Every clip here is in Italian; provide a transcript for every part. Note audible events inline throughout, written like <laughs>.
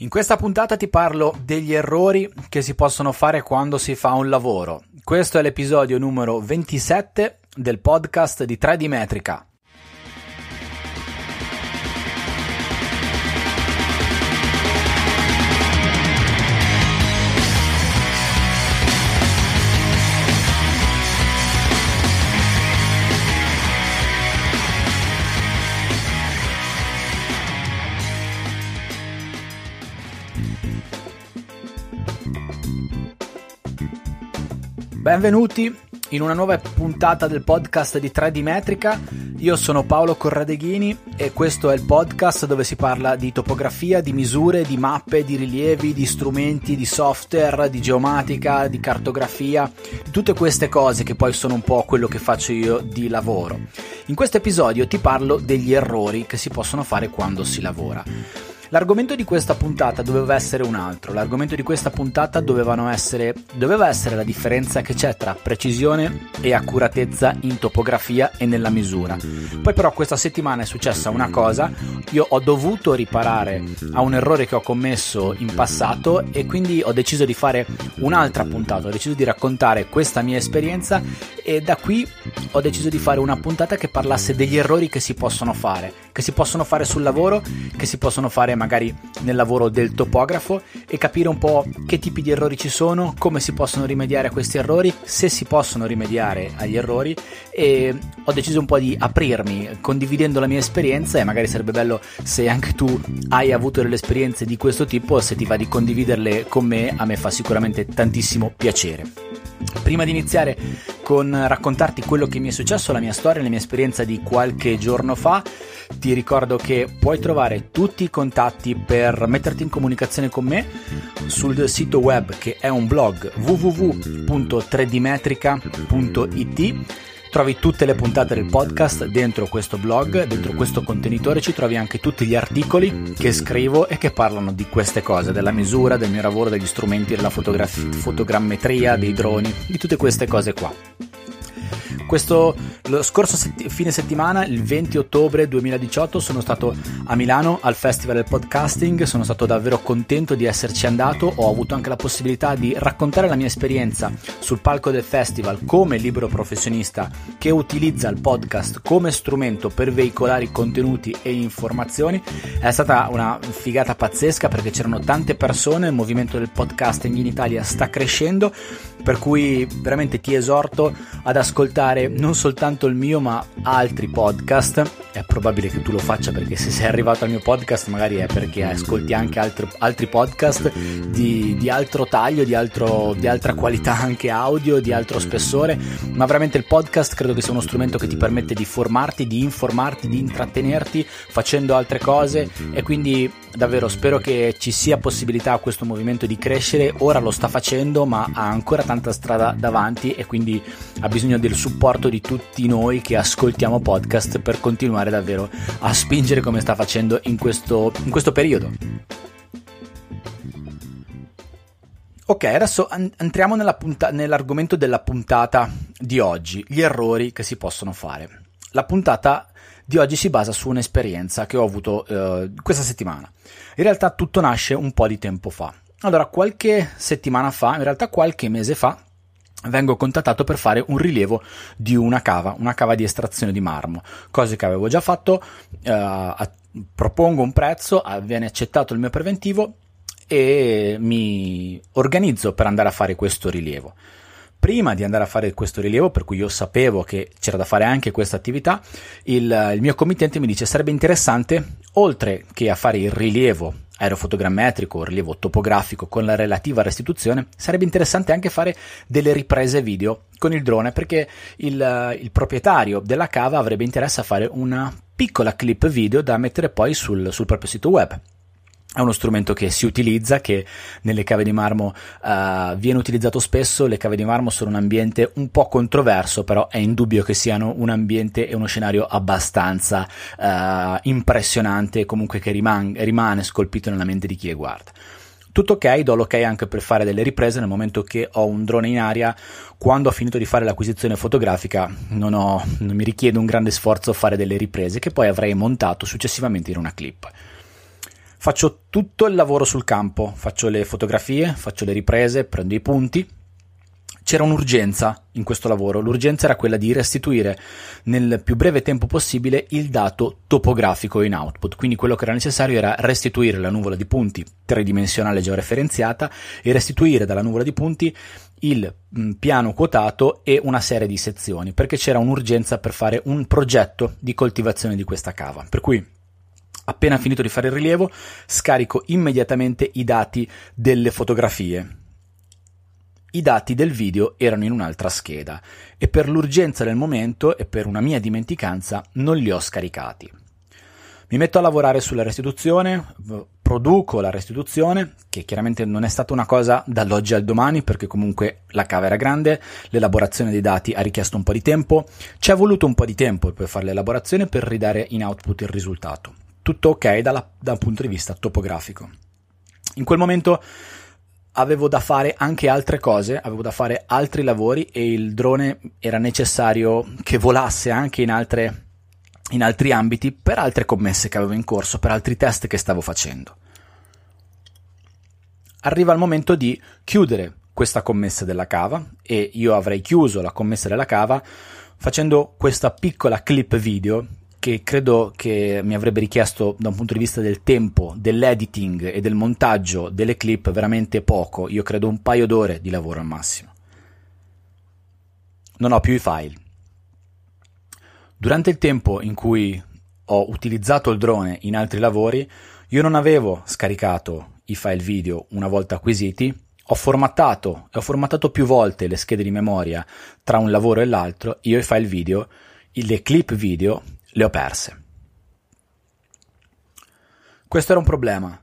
In questa puntata ti parlo degli errori che si possono fare quando si fa un lavoro. Questo è l'episodio numero 27 del podcast di 3D Metrica. Benvenuti in una nuova puntata del podcast di 3D Metrica. Io sono Paolo Corradeghini e questo è il podcast dove si parla di topografia, di misure, di mappe, di rilievi, di strumenti, di software, di geomatica, di cartografia, di tutte queste cose che poi sono un po' quello che faccio io di lavoro. In questo episodio ti parlo degli errori che si possono fare quando si lavora. L'argomento di questa puntata doveva essere un altro. L'argomento di questa puntata essere, doveva essere la differenza che c'è tra precisione e accuratezza in topografia e nella misura. Poi però questa settimana è successa una cosa, io ho dovuto riparare a un errore che ho commesso in passato e quindi ho deciso di fare un'altra puntata, ho deciso di raccontare questa mia esperienza e da qui ho deciso di fare una puntata che parlasse degli errori che si possono fare, che si possono fare sul lavoro, che si possono fare magari nel lavoro del topografo e capire un po' che tipi di errori ci sono, come si possono rimediare a questi errori, se si possono rimediare agli errori e ho deciso un po' di aprirmi condividendo la mia esperienza e magari sarebbe bello se anche tu hai avuto delle esperienze di questo tipo, se ti va di condividerle con me, a me fa sicuramente tantissimo piacere. Prima di iniziare con raccontarti quello che mi è successo, la mia storia, la mia esperienza di qualche giorno fa, ti ricordo che puoi trovare tutti i contatti per metterti in comunicazione con me sul sito web che è un blog www.3dmetrica.it Trovi tutte le puntate del podcast dentro questo blog, dentro questo contenitore ci trovi anche tutti gli articoli che scrivo e che parlano di queste cose, della misura, del mio lavoro, degli strumenti, della fotograf- fotogrammetria, dei droni, di tutte queste cose qua. Questo, lo scorso setti- fine settimana, il 20 ottobre 2018, sono stato a Milano al Festival del Podcasting, sono stato davvero contento di esserci andato, ho avuto anche la possibilità di raccontare la mia esperienza sul palco del festival come libero professionista che utilizza il podcast come strumento per veicolare contenuti e informazioni. È stata una figata pazzesca perché c'erano tante persone, il movimento del podcasting in Italia sta crescendo, per cui veramente ti esorto ad ascoltare ascoltare non soltanto il mio ma altri podcast. È probabile che tu lo faccia perché se sei arrivato al mio podcast magari è perché ascolti anche altri, altri podcast di, di, altro taglio, di, altro, di altra qualità anche audio, di altro spessore. Ma veramente il podcast credo che sia uno strumento che ti permette di formarti, di informarti, di intrattenerti facendo altre cose e quindi davvero spero che ci sia possibilità a questo movimento di crescere. Ora lo sta facendo ma ha ancora tanta strada davanti e quindi ha bisogno del supporto di tutti noi che ascoltiamo podcast per continuare davvero a spingere come sta facendo in questo, in questo periodo. Ok, adesso entriamo punta- nell'argomento della puntata di oggi, gli errori che si possono fare. La puntata di oggi si basa su un'esperienza che ho avuto eh, questa settimana. In realtà tutto nasce un po' di tempo fa. Allora, qualche settimana fa, in realtà qualche mese fa, vengo contattato per fare un rilievo di una cava, una cava di estrazione di marmo, cosa che avevo già fatto, eh, propongo un prezzo, viene accettato il mio preventivo e mi organizzo per andare a fare questo rilievo. Prima di andare a fare questo rilievo, per cui io sapevo che c'era da fare anche questa attività, il, il mio committente mi dice sarebbe interessante, oltre che a fare il rilievo aerofotogrammetrico rilievo topografico con la relativa restituzione, sarebbe interessante anche fare delle riprese video con il drone perché il, il proprietario della cava avrebbe interesse a fare una piccola clip video da mettere poi sul, sul proprio sito web è uno strumento che si utilizza, che nelle cave di marmo uh, viene utilizzato spesso. Le cave di marmo sono un ambiente un po' controverso, però è indubbio che siano un ambiente e uno scenario abbastanza uh, impressionante, comunque che riman- rimane scolpito nella mente di chi le guarda. Tutto ok, do l'ok anche per fare delle riprese nel momento che ho un drone in aria. Quando ho finito di fare l'acquisizione fotografica, non, ho, non mi richiede un grande sforzo fare delle riprese che poi avrei montato successivamente in una clip. Faccio tutto il lavoro sul campo, faccio le fotografie, faccio le riprese, prendo i punti. C'era un'urgenza in questo lavoro, l'urgenza era quella di restituire nel più breve tempo possibile il dato topografico in output, quindi quello che era necessario era restituire la nuvola di punti tridimensionale georeferenziata e restituire dalla nuvola di punti il mm, piano quotato e una serie di sezioni, perché c'era un'urgenza per fare un progetto di coltivazione di questa cava. Per cui Appena finito di fare il rilievo, scarico immediatamente i dati delle fotografie. I dati del video erano in un'altra scheda e per l'urgenza del momento e per una mia dimenticanza non li ho scaricati. Mi metto a lavorare sulla restituzione, produco la restituzione, che chiaramente non è stata una cosa dall'oggi al domani, perché comunque la cava era grande, l'elaborazione dei dati ha richiesto un po' di tempo, ci è voluto un po' di tempo per fare l'elaborazione per ridare in output il risultato tutto ok dalla, da un punto di vista topografico. In quel momento avevo da fare anche altre cose, avevo da fare altri lavori e il drone era necessario che volasse anche in, altre, in altri ambiti per altre commesse che avevo in corso, per altri test che stavo facendo. Arriva il momento di chiudere questa commessa della cava e io avrei chiuso la commessa della cava facendo questa piccola clip video che credo che mi avrebbe richiesto da un punto di vista del tempo, dell'editing e del montaggio delle clip veramente poco, io credo un paio d'ore di lavoro al massimo. Non ho più i file. Durante il tempo in cui ho utilizzato il drone in altri lavori, io non avevo scaricato i file video una volta acquisiti, ho formattato e ho formattato più volte le schede di memoria tra un lavoro e l'altro, io i file video, le clip video le ho perse. Questo era un problema.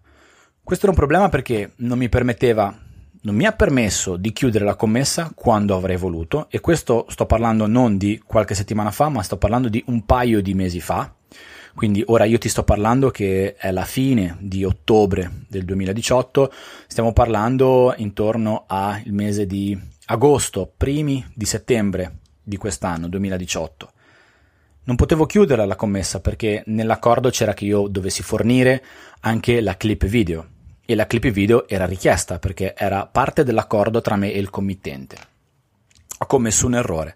Questo era un problema perché non mi permetteva, non mi ha permesso di chiudere la commessa quando avrei voluto, e questo sto parlando non di qualche settimana fa, ma sto parlando di un paio di mesi fa. Quindi ora io ti sto parlando che è la fine di ottobre del 2018, stiamo parlando intorno al mese di agosto, primi di settembre di quest'anno 2018. Non potevo chiudere la commessa perché nell'accordo c'era che io dovessi fornire anche la clip video. E la clip video era richiesta perché era parte dell'accordo tra me e il committente. Ho commesso un errore.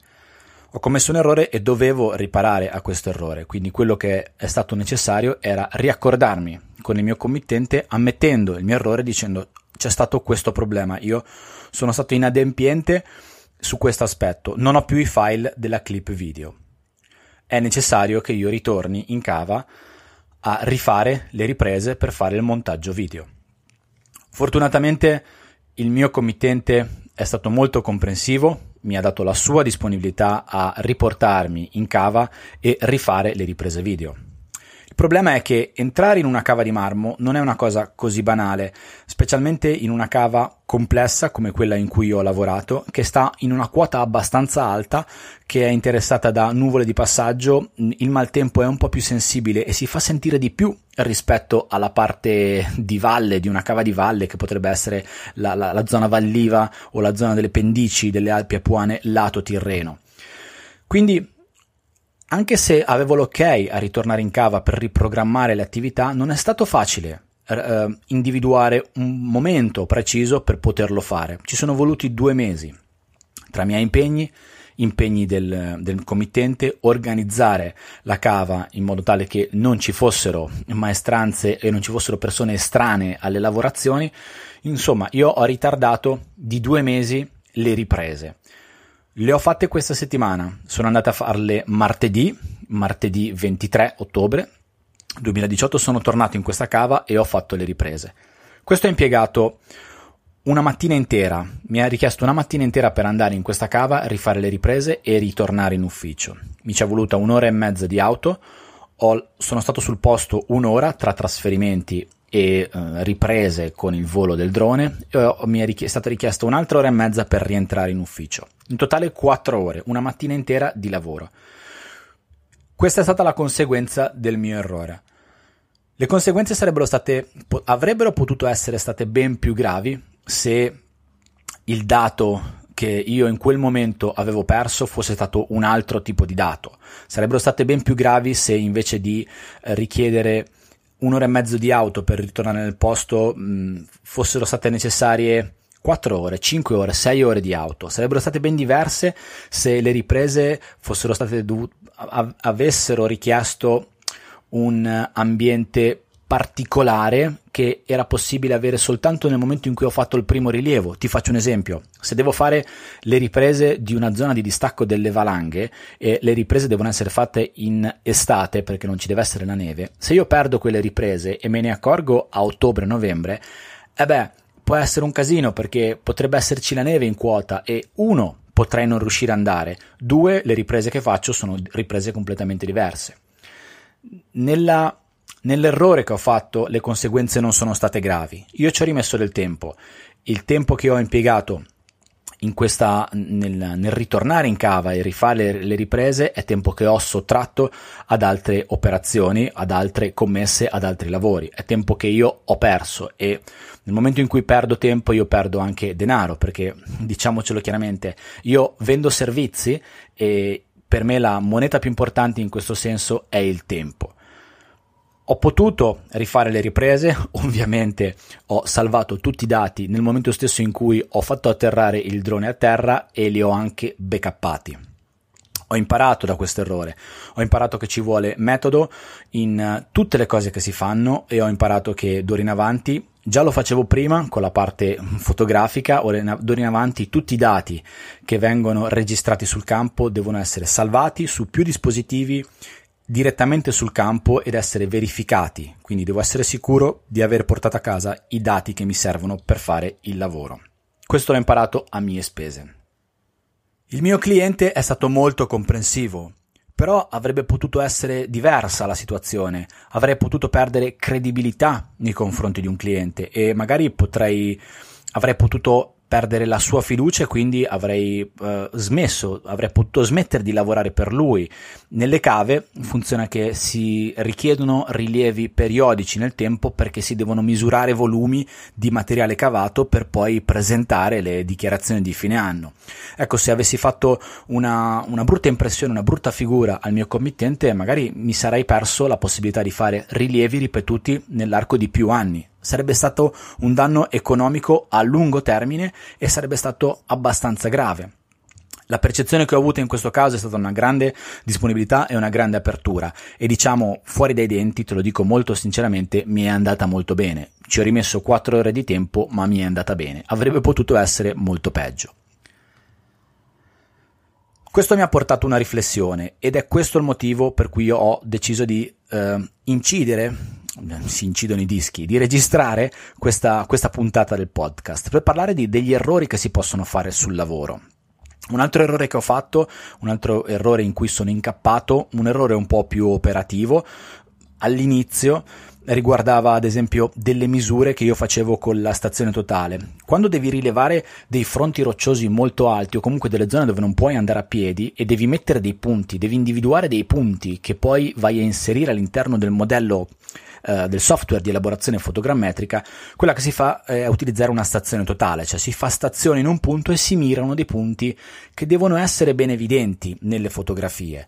Ho commesso un errore e dovevo riparare a questo errore, quindi quello che è stato necessario era riaccordarmi con il mio committente ammettendo il mio errore dicendo c'è stato questo problema, io sono stato inadempiente su questo aspetto, non ho più i file della clip video è necessario che io ritorni in cava a rifare le riprese per fare il montaggio video. Fortunatamente il mio committente è stato molto comprensivo, mi ha dato la sua disponibilità a riportarmi in cava e rifare le riprese video. Problema è che entrare in una cava di marmo non è una cosa così banale, specialmente in una cava complessa come quella in cui ho lavorato, che sta in una quota abbastanza alta, che è interessata da nuvole di passaggio, il maltempo è un po' più sensibile e si fa sentire di più rispetto alla parte di valle, di una cava di valle che potrebbe essere la, la, la zona valliva o la zona delle pendici delle Alpi Apuane lato Tirreno. Quindi anche se avevo l'ok a ritornare in cava per riprogrammare le attività, non è stato facile eh, individuare un momento preciso per poterlo fare. Ci sono voluti due mesi tra i miei impegni, impegni del, del, committente, organizzare la cava in modo tale che non ci fossero maestranze e non ci fossero persone estranee alle lavorazioni. Insomma, io ho ritardato di due mesi le riprese. Le ho fatte questa settimana, sono andata a farle martedì, martedì 23 ottobre 2018, sono tornato in questa cava e ho fatto le riprese. Questo ha impiegato una mattina intera, mi ha richiesto una mattina intera per andare in questa cava, rifare le riprese e ritornare in ufficio. Mi ci è voluta un'ora e mezza di auto, ho, sono stato sul posto un'ora tra trasferimenti e eh, riprese con il volo del drone e mi è, richiesta, è stata richiesta un'altra ora e mezza per rientrare in ufficio. In totale quattro ore, una mattina intera di lavoro. Questa è stata la conseguenza del mio errore. Le conseguenze sarebbero state, avrebbero potuto essere state ben più gravi se il dato che io in quel momento avevo perso fosse stato un altro tipo di dato. Sarebbero state ben più gravi se invece di richiedere un'ora e mezzo di auto per ritornare nel posto mh, fossero state necessarie 4 ore, 5 ore, 6 ore di auto. Sarebbero state ben diverse se le riprese fossero state dovute, avessero richiesto un ambiente particolare che era possibile avere soltanto nel momento in cui ho fatto il primo rilievo. Ti faccio un esempio: se devo fare le riprese di una zona di distacco delle valanghe e le riprese devono essere fatte in estate perché non ci deve essere la neve, se io perdo quelle riprese e me ne accorgo a ottobre-novembre, eh beh, può essere un casino perché potrebbe esserci la neve in quota e uno potrei non riuscire ad andare, due le riprese che faccio sono riprese completamente diverse. Nella, nell'errore che ho fatto le conseguenze non sono state gravi, io ci ho rimesso del tempo, il tempo che ho impiegato questa, nel, nel, ritornare in cava e rifare le, le, riprese è tempo che ho sottratto ad altre operazioni, ad altre commesse, ad altri lavori. È tempo che io ho perso e nel momento in cui perdo tempo io perdo anche denaro perché <laughs> diciamocelo chiaramente, io vendo servizi e per me la moneta più importante in questo senso è il tempo. Ho potuto rifare le riprese, <laughs> ovviamente ho salvato tutti i dati nel momento stesso in cui ho fatto atterrare il drone a terra e li ho anche backuppati. Ho imparato da questo errore, ho imparato che ci vuole metodo in tutte le cose che si fanno e ho imparato che d'ora in avanti, già lo facevo prima con la parte fotografica, d'ora in avanti tutti i dati che vengono registrati sul campo devono essere salvati su più dispositivi direttamente sul campo ed essere verificati, quindi devo essere sicuro di aver portato a casa i dati che mi servono per fare il lavoro. Questo l'ho imparato a mie spese. Il mio cliente è stato molto comprensivo, però avrebbe potuto essere diversa la situazione, avrei potuto perdere credibilità nei confronti di un cliente e magari potrei avrei potuto perdere la sua fiducia e quindi avrei uh, smesso, avrei potuto smettere di lavorare per lui. Nelle cave funziona che si richiedono rilievi periodici nel tempo perché si devono misurare volumi di materiale cavato per poi presentare le dichiarazioni di fine anno. Ecco, se avessi fatto una, una brutta impressione, una brutta figura al mio committente, magari mi sarei perso la possibilità di fare rilievi ripetuti nell'arco di più anni sarebbe stato un danno economico a lungo termine e sarebbe stato abbastanza grave. La percezione che ho avuto in questo caso è stata una grande disponibilità e una grande apertura e diciamo fuori dai denti, te lo dico molto sinceramente, mi è andata molto bene. Ci ho rimesso 4 ore di tempo, ma mi è andata bene. Avrebbe potuto essere molto peggio. Questo mi ha portato una riflessione ed è questo il motivo per cui io ho deciso di eh, incidere si incidono i dischi, di registrare questa, questa puntata del podcast per parlare di, degli errori che si possono fare sul lavoro. Un altro errore che ho fatto, un altro errore in cui sono incappato, un errore un po' più operativo, all'inizio riguardava ad esempio delle misure che io facevo con la stazione totale. Quando devi rilevare dei fronti rocciosi molto alti o comunque delle zone dove non puoi andare a piedi e devi mettere dei punti, devi individuare dei punti che poi vai a inserire all'interno del modello eh, del software di elaborazione fotogrammetrica, quella che si fa è utilizzare una stazione totale, cioè si fa stazione in un punto e si mirano dei punti che devono essere ben evidenti nelle fotografie.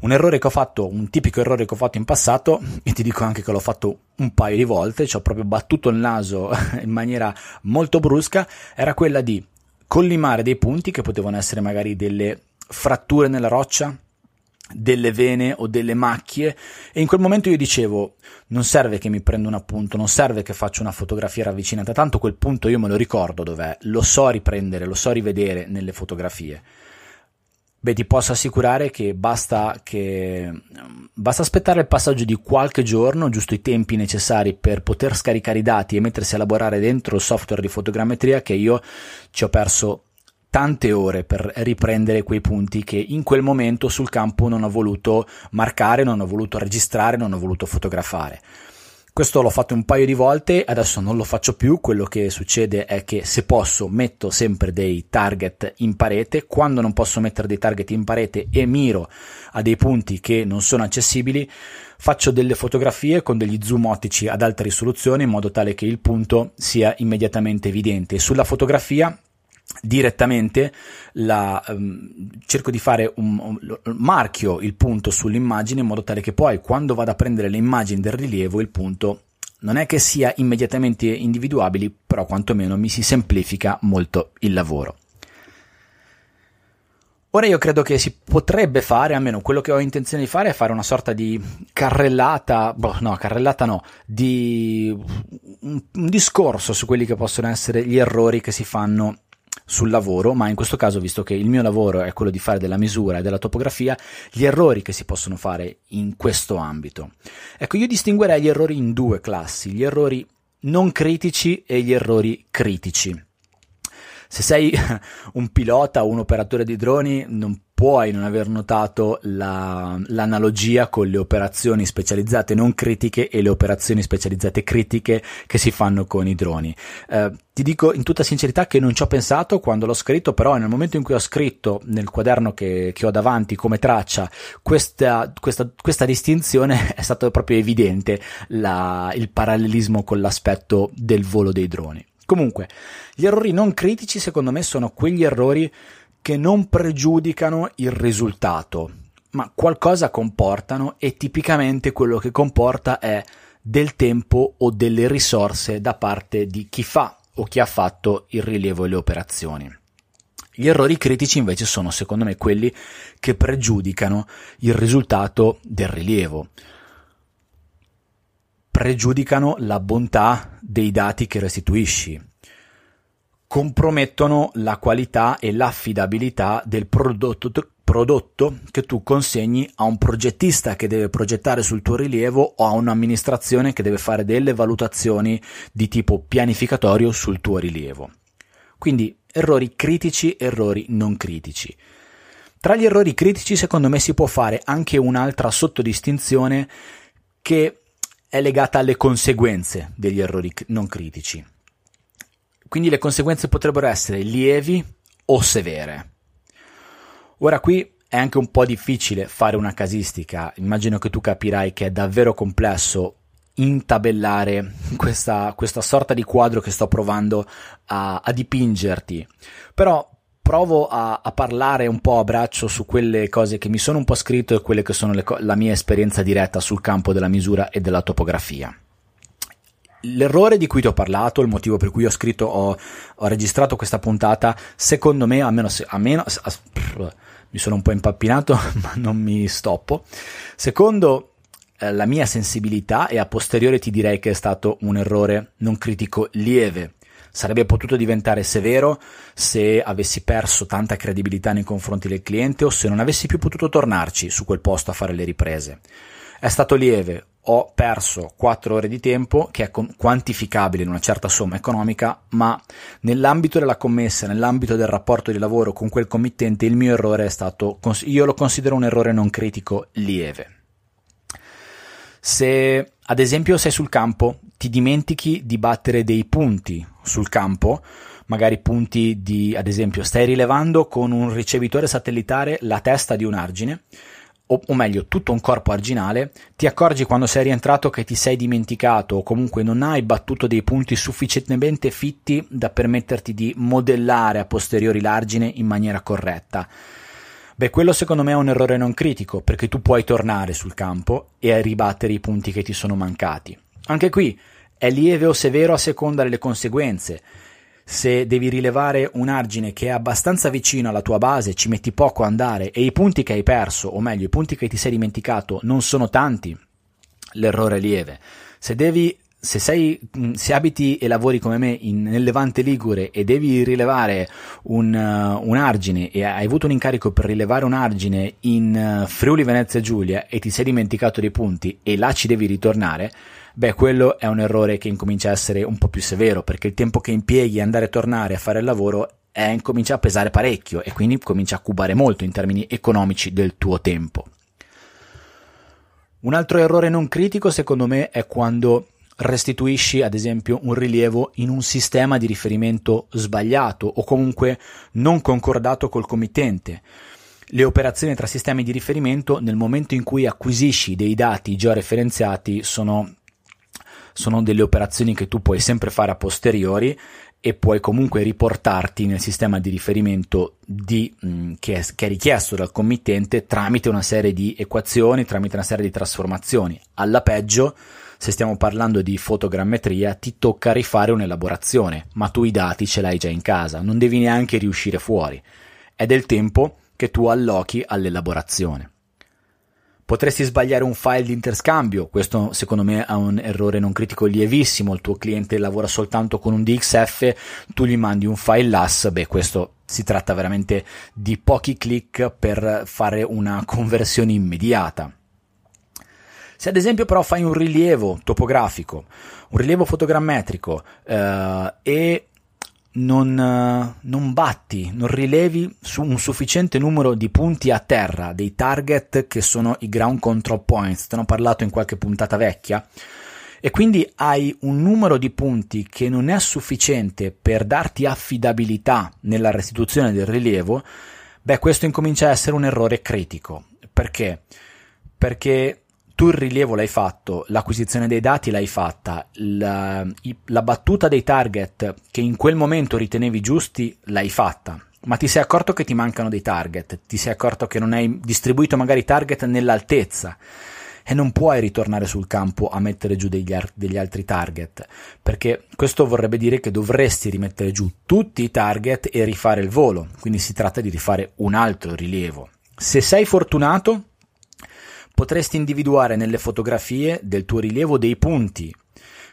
Un errore che ho fatto, un tipico errore che ho fatto in passato, e ti dico anche che l'ho fatto un paio di volte, ci ho proprio battuto il naso <laughs> in maniera molto brusca, era quella di collimare dei punti che potevano essere magari delle fratture nella roccia, delle vene o delle macchie e in quel momento io dicevo non serve che mi prendo un appunto, non serve che faccio una fotografia ravvicinata, tanto quel punto io me lo ricordo dov'è, lo so riprendere, lo so rivedere nelle fotografie. Beh, ti posso assicurare che basta, che basta aspettare il passaggio di qualche giorno, giusto i tempi necessari per poter scaricare i dati e mettersi a lavorare dentro il software di fotogrammetria che io ci ho perso tante ore per riprendere quei punti che in quel momento sul campo non ho voluto marcare, non ho voluto registrare, non ho voluto fotografare. Questo l'ho fatto un paio di volte, adesso non lo faccio più, quello che succede è che se posso metto sempre dei target in parete, quando non posso mettere dei target in parete e miro a dei punti che non sono accessibili, faccio delle fotografie con degli zoom ottici ad alta risoluzione in modo tale che il punto sia immediatamente evidente. Sulla fotografia direttamente la, um, cerco di fare un, un, marchio il punto sull'immagine in modo tale che poi quando vado a prendere le immagini del rilievo il punto non è che sia immediatamente individuabile però quantomeno mi si semplifica molto il lavoro. Ora io credo che si potrebbe fare, almeno quello che ho intenzione di fare è fare una sorta di carrellata, boh, no, carrellata no, di un, un discorso su quelli che possono essere gli errori che si fanno sul lavoro, ma in questo caso, visto che il mio lavoro è quello di fare della misura e della topografia, gli errori che si possono fare in questo ambito. Ecco, io distinguerei gli errori in due classi, gli errori non critici e gli errori critici. Se sei <laughs> un pilota o un operatore di droni non puoi non aver notato la, l'analogia con le operazioni specializzate non critiche e le operazioni specializzate critiche che si fanno con i droni. Eh, ti dico in tutta sincerità che non ci ho pensato quando l'ho scritto, però nel momento in cui ho scritto nel quaderno che, che ho davanti come traccia questa, questa, questa distinzione <laughs> è stato proprio evidente la, il parallelismo con l'aspetto del volo dei droni. Comunque, gli errori non critici secondo me sono quegli errori che non pregiudicano il risultato, ma qualcosa comportano e tipicamente quello che comporta è del tempo o delle risorse da parte di chi fa o chi ha fatto il rilievo e le operazioni. Gli errori critici invece sono secondo me quelli che pregiudicano il risultato del rilievo, pregiudicano la bontà dei dati che restituisci, compromettono la qualità e l'affidabilità del prodotto, prodotto, che tu consegni a un progettista che deve progettare sul tuo rilievo o a un'amministrazione che deve fare delle valutazioni di tipo pianificatorio sul tuo rilievo. Quindi errori critici, errori non critici. Tra gli errori critici secondo me si può fare anche un'altra sottodistinzione che è legata alle conseguenze degli errori non critici. Quindi le conseguenze potrebbero essere lievi o severe. Ora qui è anche un po' difficile fare una casistica, immagino che tu capirai che è davvero complesso intabellare questa, questa sorta di quadro che sto provando a, a dipingerti, però provo a, a, parlare un po' a braccio su quelle cose che mi sono un po' scritto e quelle che sono le, la mia esperienza diretta sul campo della misura e della topografia. L'errore di cui ti ho parlato, il motivo per cui ho scritto, ho, ho registrato questa puntata, secondo me, almeno, se, almeno a, mi sono un po' impappinato, <laughs> ma non mi stoppo. Secondo eh, la mia sensibilità e a posteriore ti direi che è stato un errore non critico lieve Sarebbe potuto diventare severo se avessi perso tanta credibilità nei confronti del cliente o se non avessi più potuto tornarci su quel posto a fare le riprese. È stato lieve, ho perso 4 ore di tempo che è quantificabile in una certa somma economica, ma nell'ambito della commessa, nell'ambito del rapporto di lavoro con quel committente, il mio errore è stato, io lo considero un errore non critico lieve. Se ad esempio sei sul campo, ti dimentichi di battere dei punti sul campo, magari punti di, ad esempio, stai rilevando con un ricevitore satellitare la testa di un argine, o, o, meglio, tutto un corpo arginale, ti accorgi quando sei rientrato che ti sei dimenticato o comunque non hai battuto dei punti sufficientemente fitti da permetterti di modellare a posteriori l'argine in maniera corretta. Beh, quello secondo me è un errore non critico, perché tu puoi tornare sul campo e ribattere i punti che ti sono mancati. Anche qui è lieve o severo a seconda delle conseguenze. Se devi rilevare un argine che è abbastanza vicino alla tua base, ci metti poco a andare e i punti che hai perso, o meglio, i punti che ti sei dimenticato, non sono tanti, l'errore è lieve. Se devi se, sei, se abiti e lavori come me in, nel Levante Ligure e devi rilevare un, uh, un, argine e hai avuto un incarico per rilevare un argine in uh, Friuli Venezia Giulia e ti sei dimenticato dei punti e là ci devi ritornare, beh, quello è un errore che incomincia a essere un po' più severo, perché il tempo che impieghi a andare e tornare a fare il lavoro è, incomincia a pesare parecchio e quindi comincia a cubare molto in termini economici del tuo tempo. Un altro errore non critico, secondo me, è quando restituisci ad esempio un rilievo in un sistema di riferimento sbagliato o comunque non concordato col committente. Le operazioni tra sistemi di riferimento nel momento in cui acquisisci dei dati già referenziati sono sono delle operazioni che tu puoi sempre fare a posteriori e puoi comunque riportarti nel sistema di riferimento di, mh, mm, che, è, che, è, richiesto dal committente tramite una serie di equazioni, tramite una serie di trasformazioni. Alla peggio, se stiamo parlando di fotogrammetria, ti tocca rifare un'elaborazione, ma tu i dati ce l'hai già in casa, non devi neanche riuscire fuori. È del tempo che tu allochi all'elaborazione. Potresti sbagliare un file di interscambio, questo secondo me è un errore non critico lievissimo, il tuo cliente lavora soltanto con un DXF, tu gli mandi un file LAS, beh questo si tratta veramente di pochi click per fare una <laughs> conversione immediata. Se ad esempio però fai un rilievo topografico, un rilievo fotogrammetrico eh, e non, eh, non, batti, non rilevi su un sufficiente numero di punti a terra, dei target che sono i ground control points, te ne ho parlato in qualche puntata vecchia, e quindi hai un numero di punti che non è sufficiente per darti affidabilità nella restituzione del rilievo, beh questo incomincia a essere un errore critico. Perché? Perché tu il rilievo l'hai fatto, l'acquisizione dei dati l'hai fatta, la, la battuta dei target che in quel momento ritenevi giusti l'hai fatta, ma ti sei accorto che ti mancano dei target, ti sei accorto che non hai distribuito magari target nell'altezza? E non puoi ritornare sul campo a mettere giù degli, degli, altri target, perché questo vorrebbe dire che dovresti rimettere giù tutti i target e rifare il volo, quindi si tratta di rifare un altro rilievo. Se sei fortunato, potresti individuare nelle fotografie del tuo rilievo dei punti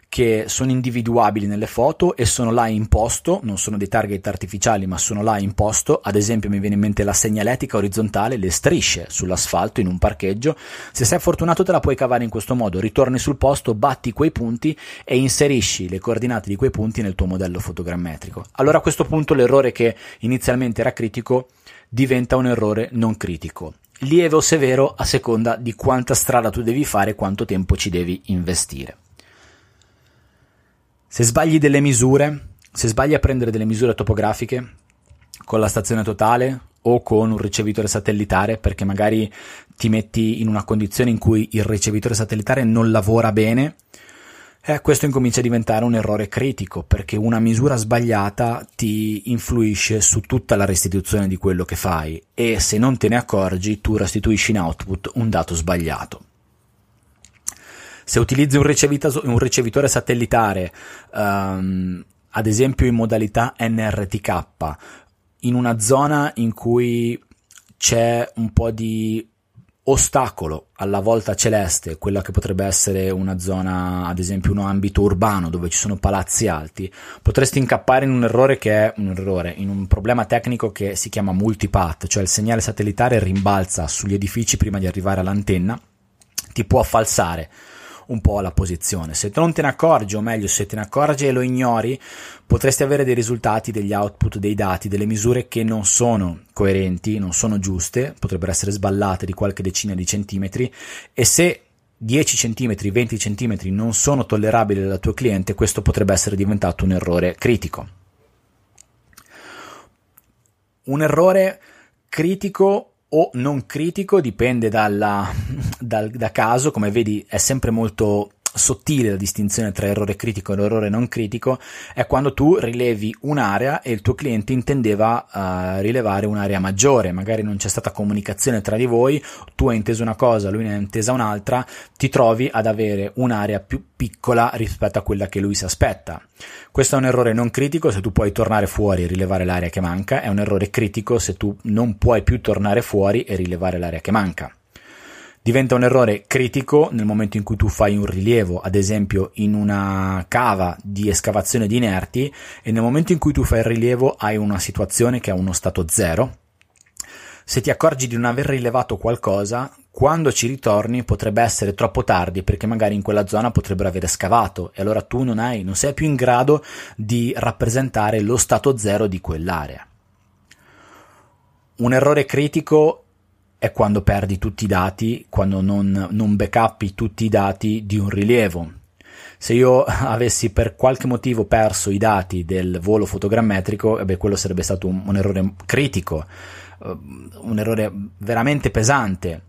che sono individuabili nelle foto e sono là in posto, non sono dei target artificiali ma sono là in posto, ad esempio mi viene in mente la segnaletica orizzontale, le strisce sull'asfalto in un parcheggio, se sei fortunato te la puoi cavare in questo modo, ritorni sul posto, batti quei punti e inserisci le coordinate di quei punti nel tuo modello fotogrammetrico. Allora a questo punto l'errore che inizialmente era critico diventa un errore non critico lieve o severo a seconda di quanta strada tu devi fare e quanto tempo ci devi investire. Se sbagli delle misure, se sbagli a prendere delle misure topografiche con la stazione totale o con un ricevitore satellitare perché magari ti metti in una condizione in cui il ricevitore satellitare non lavora bene eh, questo incomincia a diventare un errore critico perché una misura sbagliata ti influisce su tutta la restituzione di quello che fai e se non te ne accorgi tu restituisci in output un dato sbagliato. Se utilizzi un, un ricevitore satellitare, um, ad esempio in modalità NRTK, in una zona in cui c'è un po' di ostacolo alla volta celeste, quella che potrebbe essere una zona, ad esempio un ambito urbano dove ci sono palazzi alti, potresti incappare in un errore che è un errore, in un problema tecnico che si chiama multipath, cioè il segnale satellitare rimbalza sugli edifici prima di arrivare all'antenna, ti può falsare un po' la posizione. Se non te ne accorgi, o meglio, se te ne accorgi e lo ignori, potresti avere dei risultati, degli output, dei dati, delle misure che non sono coerenti, non sono giuste, potrebbero essere sballate di qualche decina di centimetri e se 10 cm, 20 cm non sono tollerabili dal tuo cliente, questo potrebbe essere diventato un errore critico. Un errore critico o non critico, dipende dalla, dal, da caso, come vedi è sempre molto sottile la distinzione tra errore critico e errore non critico è quando tu rilevi un'area e il tuo cliente intendeva uh, rilevare un'area maggiore, magari non c'è stata comunicazione tra di voi, tu hai inteso una cosa, lui ne ha intesa un'altra, ti trovi ad avere un'area più piccola rispetto a quella che lui si aspetta. Questo è un errore non critico se tu puoi tornare fuori e rilevare l'area che manca, è un errore critico se tu non puoi più tornare fuori e rilevare l'area che manca. Diventa un errore critico nel momento in cui tu fai un rilievo, ad esempio in una cava di escavazione di inerti, e nel momento in cui tu fai il rilievo hai una situazione che ha uno stato zero. Se ti accorgi di non aver rilevato qualcosa, quando ci ritorni potrebbe essere troppo tardi perché magari in quella zona potrebbero aver scavato e allora tu non, hai, non sei più in grado di rappresentare lo stato zero di quell'area. Un errore critico è quando perdi tutti i dati, quando non, non backuppi tutti i dati di un rilievo. Se io <laughs> avessi per qualche motivo perso i dati del volo fotogrammetrico, eh beh, quello sarebbe stato un, un errore critico, uh, un errore veramente pesante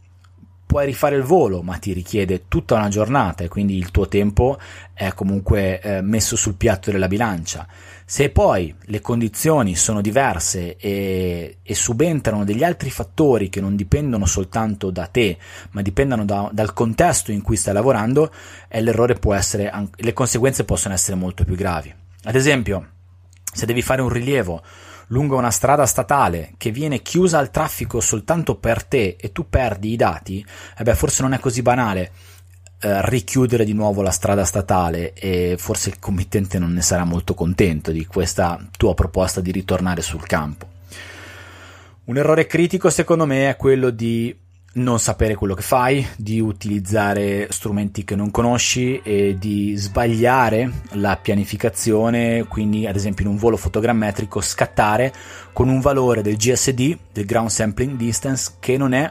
puoi rifare il volo, ma ti richiede tutta una giornata e quindi il tuo tempo è comunque eh, messo sul piatto della bilancia. Se poi le condizioni sono diverse e, e, subentrano degli altri fattori che non dipendono soltanto da te, ma dipendono da, dal contesto in cui stai lavorando, eh, l'errore può essere, le conseguenze possono essere molto più gravi. Ad esempio, se devi fare un rilievo lungo una strada statale che viene chiusa al traffico soltanto per te e tu perdi i dati, eh beh, forse non è così banale eh, richiudere di nuovo la strada statale e forse il committente non ne sarà molto contento di questa tua proposta di ritornare sul campo. Un errore critico secondo me è quello di non sapere quello che fai, di utilizzare strumenti che non conosci e di sbagliare la pianificazione, quindi ad esempio in un volo fotogrammetrico scattare con un valore del GSD, del Ground Sampling Distance, che non è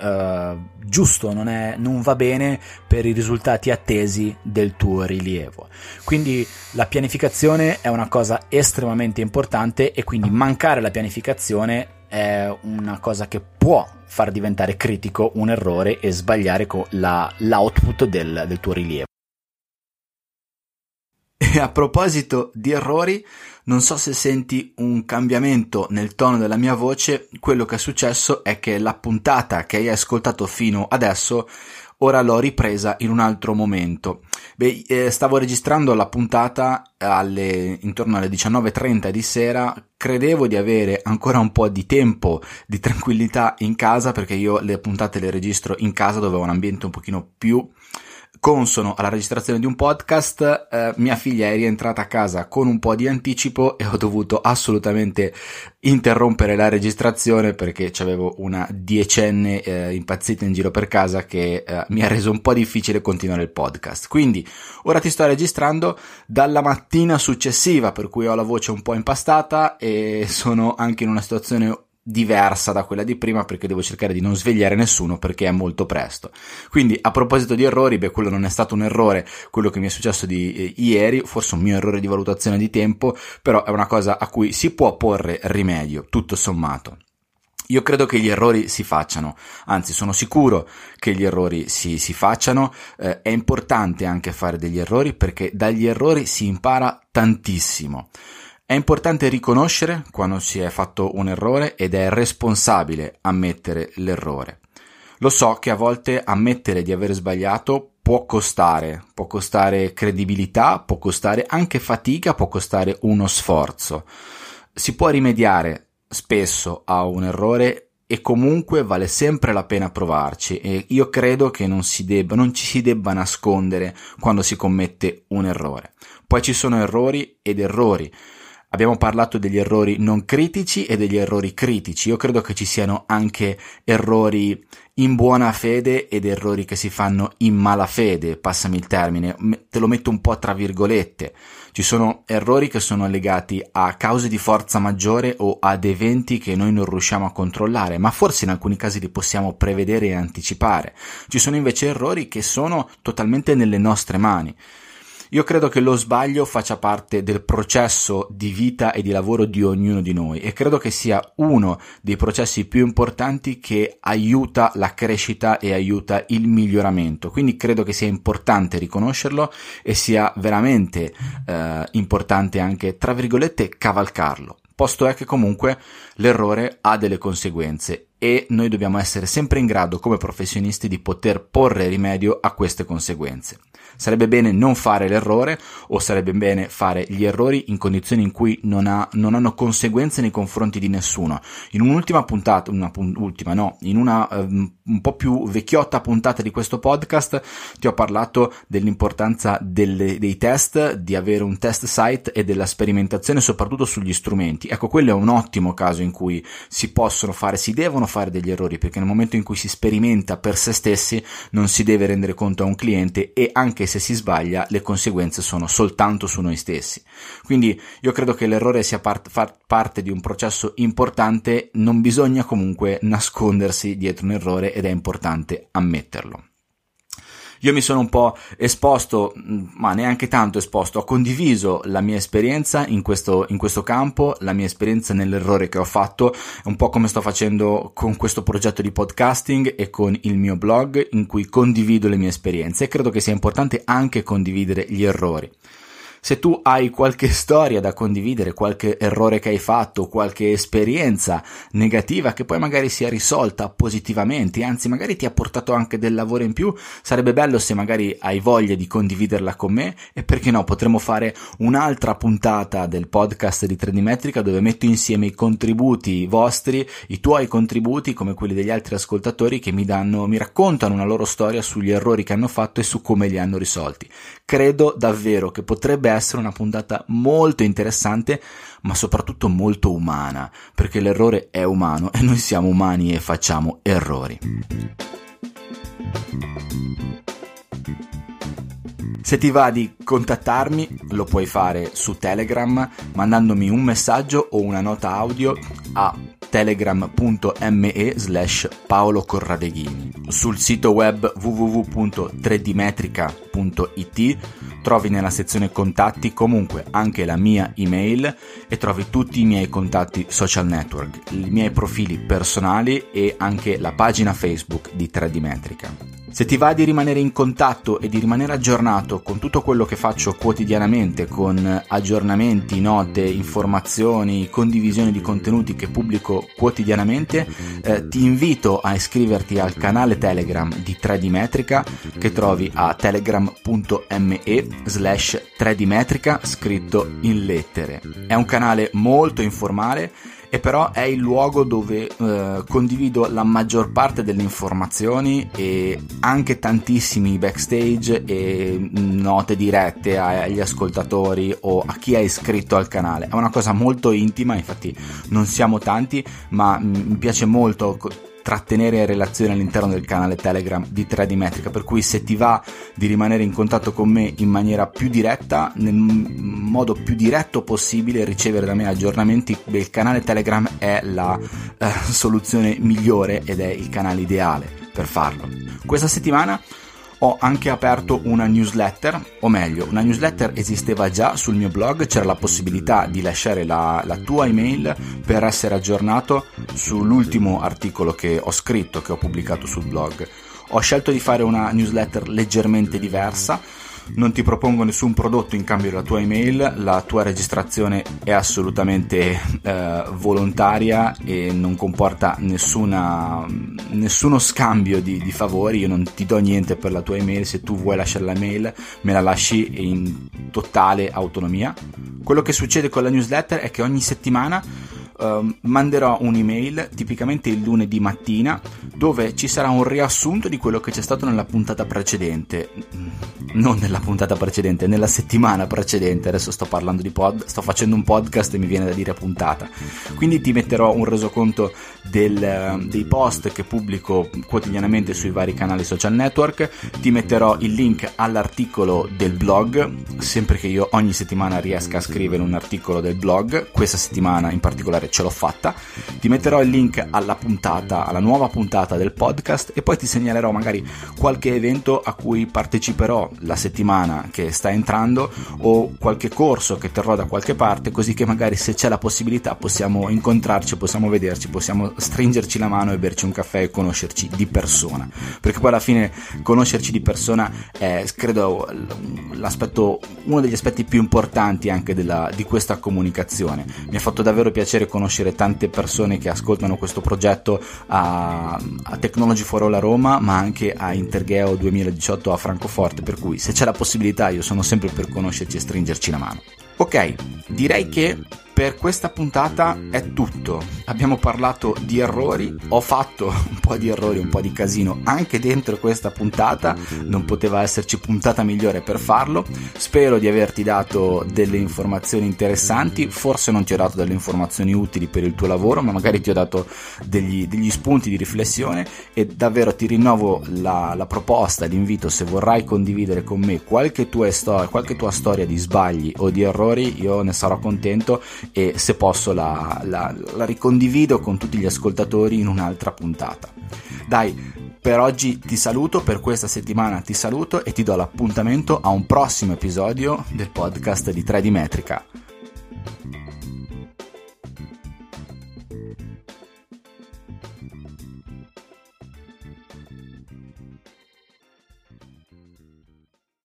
uh, giusto, non, è, non va bene per i risultati attesi del tuo rilievo. Quindi la pianificazione è una cosa estremamente importante e quindi mancare la pianificazione è una cosa che può far diventare critico un errore e sbagliare la, l'output del, del tuo rilievo. E a proposito di errori, non so se senti un cambiamento nel tono della mia voce, quello che è successo è che la puntata che hai ascoltato fino adesso ora l'ho ripresa in un altro momento. Beh, eh, stavo registrando la puntata alle, intorno alle 19.30 di sera, credevo di avere ancora un po' di tempo di tranquillità in casa perché io le puntate le registro in casa dove ho un ambiente un pochino più consono alla registrazione di un podcast, eh, mia figlia è rientrata a casa con un po' di anticipo e ho dovuto assolutamente interrompere la registrazione perché avevo una diecenne eh, impazzita in giro per casa che eh, mi ha reso un po' difficile continuare il podcast. Quindi ora ti sto registrando dalla mattina successiva per cui ho la voce un po' impastata e <laughs> sono anche in una situazione diversa da quella di prima perché devo cercare di non svegliare nessuno perché è molto presto. Quindi a proposito di errori, beh quello non è stato un errore, quello che mi è successo di eh, ieri, forse un mio errore di valutazione di tempo, però è una cosa a cui si può porre rimedio, tutto sommato. Io credo che gli errori si facciano, anzi sono sicuro che gli errori si, si facciano, eh, è importante anche fare degli errori perché dagli errori si impara tantissimo. È importante riconoscere quando si è fatto un errore ed è responsabile ammettere l'errore. Lo so che a volte ammettere di aver sbagliato può costare, può costare credibilità, può costare anche fatica, può costare uno sforzo. Si può rimediare spesso a un errore e comunque vale sempre la pena provarci e io credo che non, si debba, non ci si debba nascondere quando si commette un errore. Poi ci sono errori ed errori. Abbiamo parlato degli errori non critici e degli errori critici. Io credo che ci siano anche errori in buona fede ed errori che si fanno in mala fede, passami il termine, te lo metto un po' tra virgolette. Ci sono errori che sono legati a cause di forza maggiore o ad eventi che noi non riusciamo a controllare, ma forse in alcuni casi li possiamo prevedere e anticipare. Ci sono invece errori che sono totalmente nelle nostre mani. Io credo che lo sbaglio faccia parte del processo di vita e di lavoro di ognuno di noi e credo che sia uno dei processi più importanti che aiuta la crescita e aiuta il miglioramento. Quindi credo che sia importante riconoscerlo e sia veramente eh, importante anche, tra virgolette, cavalcarlo posto è che comunque l'errore ha delle conseguenze e noi dobbiamo essere sempre in grado come professionisti di poter porre rimedio a queste conseguenze. Sarebbe bene non fare l'errore o sarebbe bene fare gli errori in condizioni in cui non, ha, non hanno conseguenze nei confronti di nessuno. In un'ultima puntata, una ultima no, in una um, un po' più vecchiotta puntata di questo podcast ti ho parlato dell'importanza delle, dei test, di avere un test site e della sperimentazione soprattutto sugli strumenti. Ecco, quello è un ottimo caso in cui si possono fare, si devono fare degli errori perché nel momento in cui si sperimenta per se stessi non si deve rendere conto a un cliente e anche se si sbaglia le conseguenze sono soltanto su noi stessi. Quindi io credo che l'errore sia part- parte di un processo importante, non bisogna comunque nascondersi dietro un errore ed è importante ammetterlo. Io mi sono un po' esposto, mm, ma neanche tanto esposto, ho condiviso la mia esperienza in questo, in questo campo, la mia esperienza nell'errore che ho fatto, un po' come sto facendo con questo progetto di podcasting e con il mio blog in cui condivido le mie esperienze e credo che sia importante anche condividere gli errori. Se tu hai qualche storia da condividere, qualche errore che hai fatto, qualche esperienza negativa che poi magari sia risolta positivamente, anzi magari ti ha portato anche del lavoro in più, sarebbe bello se magari hai voglia di condividerla con me e perché no, potremmo fare un'altra puntata del podcast di 3D Metrica dove metto insieme i contributi vostri, i tuoi contributi come quelli degli altri ascoltatori che mi danno, mi raccontano una loro storia sugli errori che hanno fatto e su come li hanno risolti. Credo davvero che potrebbe essere una puntata molto interessante, ma soprattutto molto umana, perché l'errore è umano e noi siamo umani e facciamo errori. Se ti va di contattarmi, lo puoi fare su Telegram mandandomi un messaggio o una nota audio a telegram.me slash Paolo Corradeghini. Sul sito web www.3dmetrica.it trovi nella sezione contatti comunque anche la mia email e trovi tutti i miei contatti social network, i miei profili personali e anche la pagina Facebook di 3D Metrica. Se ti va di rimanere in contatto e di rimanere aggiornato con tutto quello che faccio quotidianamente, con aggiornamenti, note, informazioni, condivisioni di contenuti che pubblico quotidianamente, eh, ti invito a iscriverti al canale Telegram di 3D Metrica che trovi a telegram.me slash 3D Metrica scritto in lettere. È un canale molto informale e però è il luogo dove eh, condivido la maggior parte delle informazioni e anche tantissimi backstage e note dirette agli ascoltatori o a chi è iscritto al canale. È una cosa molto intima, infatti non siamo tanti, ma mi piace molto trattenere relazioni all'interno del canale Telegram di 3D Metrica, per cui se ti va di rimanere in contatto con me in maniera più diretta, nel modo più diretto possibile, ricevere da me aggiornamenti, il canale Telegram è la eh, soluzione migliore ed è il canale ideale per farlo. Questa settimana ho anche aperto una newsletter, o meglio, una newsletter esisteva già sul mio blog, c'era la possibilità di lasciare la, la tua email per essere aggiornato sull'ultimo articolo che ho scritto, che ho pubblicato sul blog. Ho scelto di fare una newsletter leggermente diversa, non ti propongo nessun prodotto in cambio della tua email, la tua registrazione è assolutamente eh, volontaria e non comporta nessuna, nessuno scambio di, di, favori, io non ti do niente per la tua email, se tu vuoi lasciare la mail me la lasci in totale autonomia. Quello che succede con la newsletter è che ogni settimana uh, manderò un'email, tipicamente il lunedì mattina, dove ci sarà un riassunto di quello che c'è stato nella puntata precedente. Non nella puntata precedente, nella settimana precedente. Adesso sto parlando di pod, sto facendo un podcast e mi viene da dire puntata. Quindi ti metterò un resoconto del, dei post che pubblico quotidianamente sui vari canali social network. Ti metterò il link all'articolo del blog, sempre che io ogni settimana riesca a scrivere un articolo del blog. Questa settimana in particolare ce l'ho fatta. Ti metterò il link alla puntata, alla nuova puntata del podcast e poi ti segnalerò magari qualche evento a cui parteciperò la settimana che sta entrando o qualche corso che terrò da qualche parte, così che magari se c'è la possibilità possiamo incontrarci, possiamo vederci, possiamo stringerci la mano e berci un caffè e conoscerci di persona. Perché poi alla fine conoscerci di persona è, credo, uno degli aspetti più importanti anche della, di questa comunicazione. Mi ha fatto davvero piacere conoscere conoscere tante persone che ascoltano questo progetto a, a Technology for All a Roma, ma anche a Intergeo 2018 a Francoforte, per cui se c'è la possibilità io sono sempre per conoscerci e stringerci la mano. Ok, direi che per questa puntata è tutto. Abbiamo parlato di errori, ho fatto <laughs> un po' di errori, un po' di casino anche dentro questa puntata, non poteva esserci puntata migliore per farlo. Spero di averti dato delle informazioni interessanti, forse non ti ho dato delle informazioni utili per il tuo lavoro, ma magari ti ho dato degli, degli spunti di riflessione e davvero ti rinnovo la, la proposta, l'invito, se vorrai condividere con me qualche tua, storia, qualche tua storia di sbagli o di errori, io ne sarò contento e se posso la, la, la ricondivido con tutti gli ascoltatori in un'altra puntata. Dai, Per oggi ti saluto, per questa settimana ti saluto e ti do l'appuntamento a un prossimo episodio del podcast di 3D Metrica.